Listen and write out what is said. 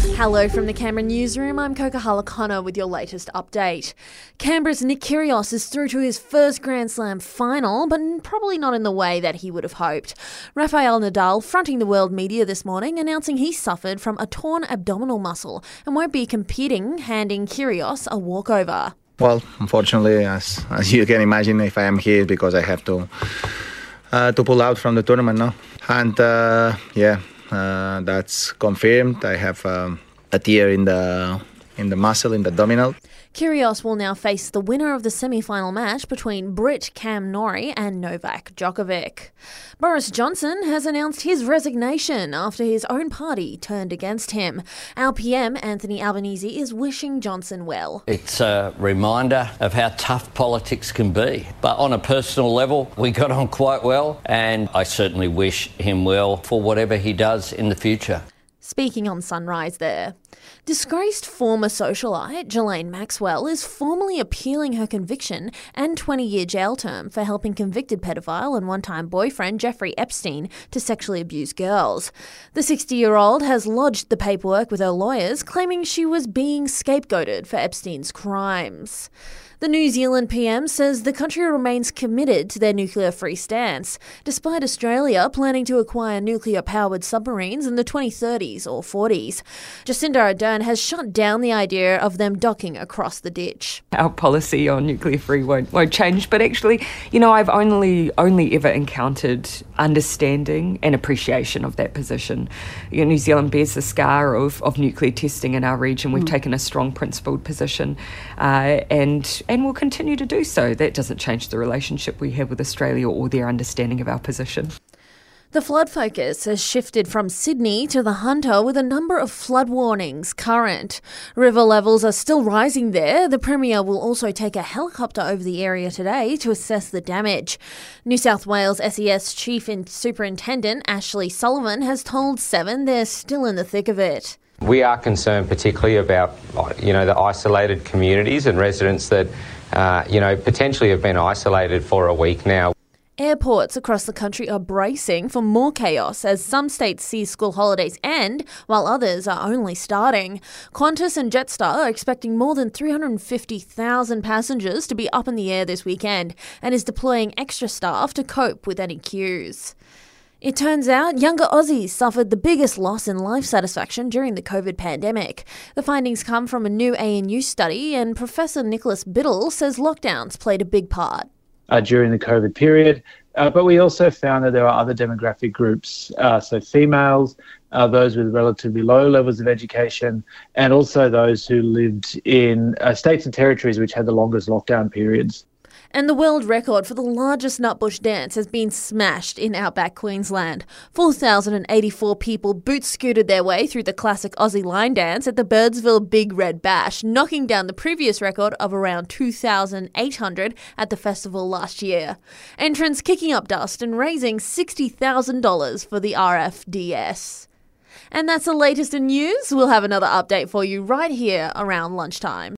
Hello from the Canberra newsroom. I'm Coca Halakana with your latest update. Canberra's Nick Kyrgios is through to his first Grand Slam final, but probably not in the way that he would have hoped. Rafael Nadal fronting the world media this morning, announcing he suffered from a torn abdominal muscle and won't be competing, handing Kyrgios a walkover. Well, unfortunately, as as you can imagine, if I am here because I have to uh, to pull out from the tournament now, and uh, yeah, that's confirmed. I have. Um, a tear in the in the muscle in the abdominal. Kyrgios will now face the winner of the semi-final match between Brit Cam Norrie and Novak Djokovic. Boris Johnson has announced his resignation after his own party turned against him. Our PM Anthony Albanese is wishing Johnson well. It's a reminder of how tough politics can be. But on a personal level, we got on quite well and I certainly wish him well for whatever he does in the future. Speaking on Sunrise there. Disgraced former socialite Ghislaine Maxwell is formally appealing her conviction and 20 year jail term for helping convicted pedophile and one time boyfriend Jeffrey Epstein to sexually abuse girls. The 60 year old has lodged the paperwork with her lawyers, claiming she was being scapegoated for Epstein's crimes. The New Zealand PM says the country remains committed to their nuclear free stance, despite Australia planning to acquire nuclear powered submarines in the 2030s or 40s. Jacinda Ardern has shut down the idea of them docking across the ditch. Our policy on nuclear free won't, won't change, but actually, you know, I've only only ever encountered understanding and appreciation of that position. You know, New Zealand bears the scar of, of nuclear testing in our region. We've mm. taken a strong principled position, uh, and and will continue to do so. That doesn't change the relationship we have with Australia or their understanding of our position. The flood focus has shifted from Sydney to the Hunter with a number of flood warnings current. River levels are still rising there. The Premier will also take a helicopter over the area today to assess the damage. New South Wales SES Chief Superintendent Ashley Sullivan has told Seven they're still in the thick of it. We are concerned particularly about, you know, the isolated communities and residents that, uh, you know, potentially have been isolated for a week now. Airports across the country are bracing for more chaos as some states see school holidays end while others are only starting. Qantas and Jetstar are expecting more than 350,000 passengers to be up in the air this weekend and is deploying extra staff to cope with any queues. It turns out younger Aussies suffered the biggest loss in life satisfaction during the COVID pandemic. The findings come from a new ANU study, and Professor Nicholas Biddle says lockdowns played a big part. Uh, during the COVID period, uh, but we also found that there are other demographic groups, uh, so females, uh, those with relatively low levels of education, and also those who lived in uh, states and territories which had the longest lockdown periods. And the world record for the largest nutbush dance has been smashed in outback Queensland. 4,084 people boot scooted their way through the classic Aussie line dance at the Birdsville Big Red Bash, knocking down the previous record of around 2,800 at the festival last year. Entrants kicking up dust and raising $60,000 for the RFDS. And that's the latest in news. We'll have another update for you right here around lunchtime.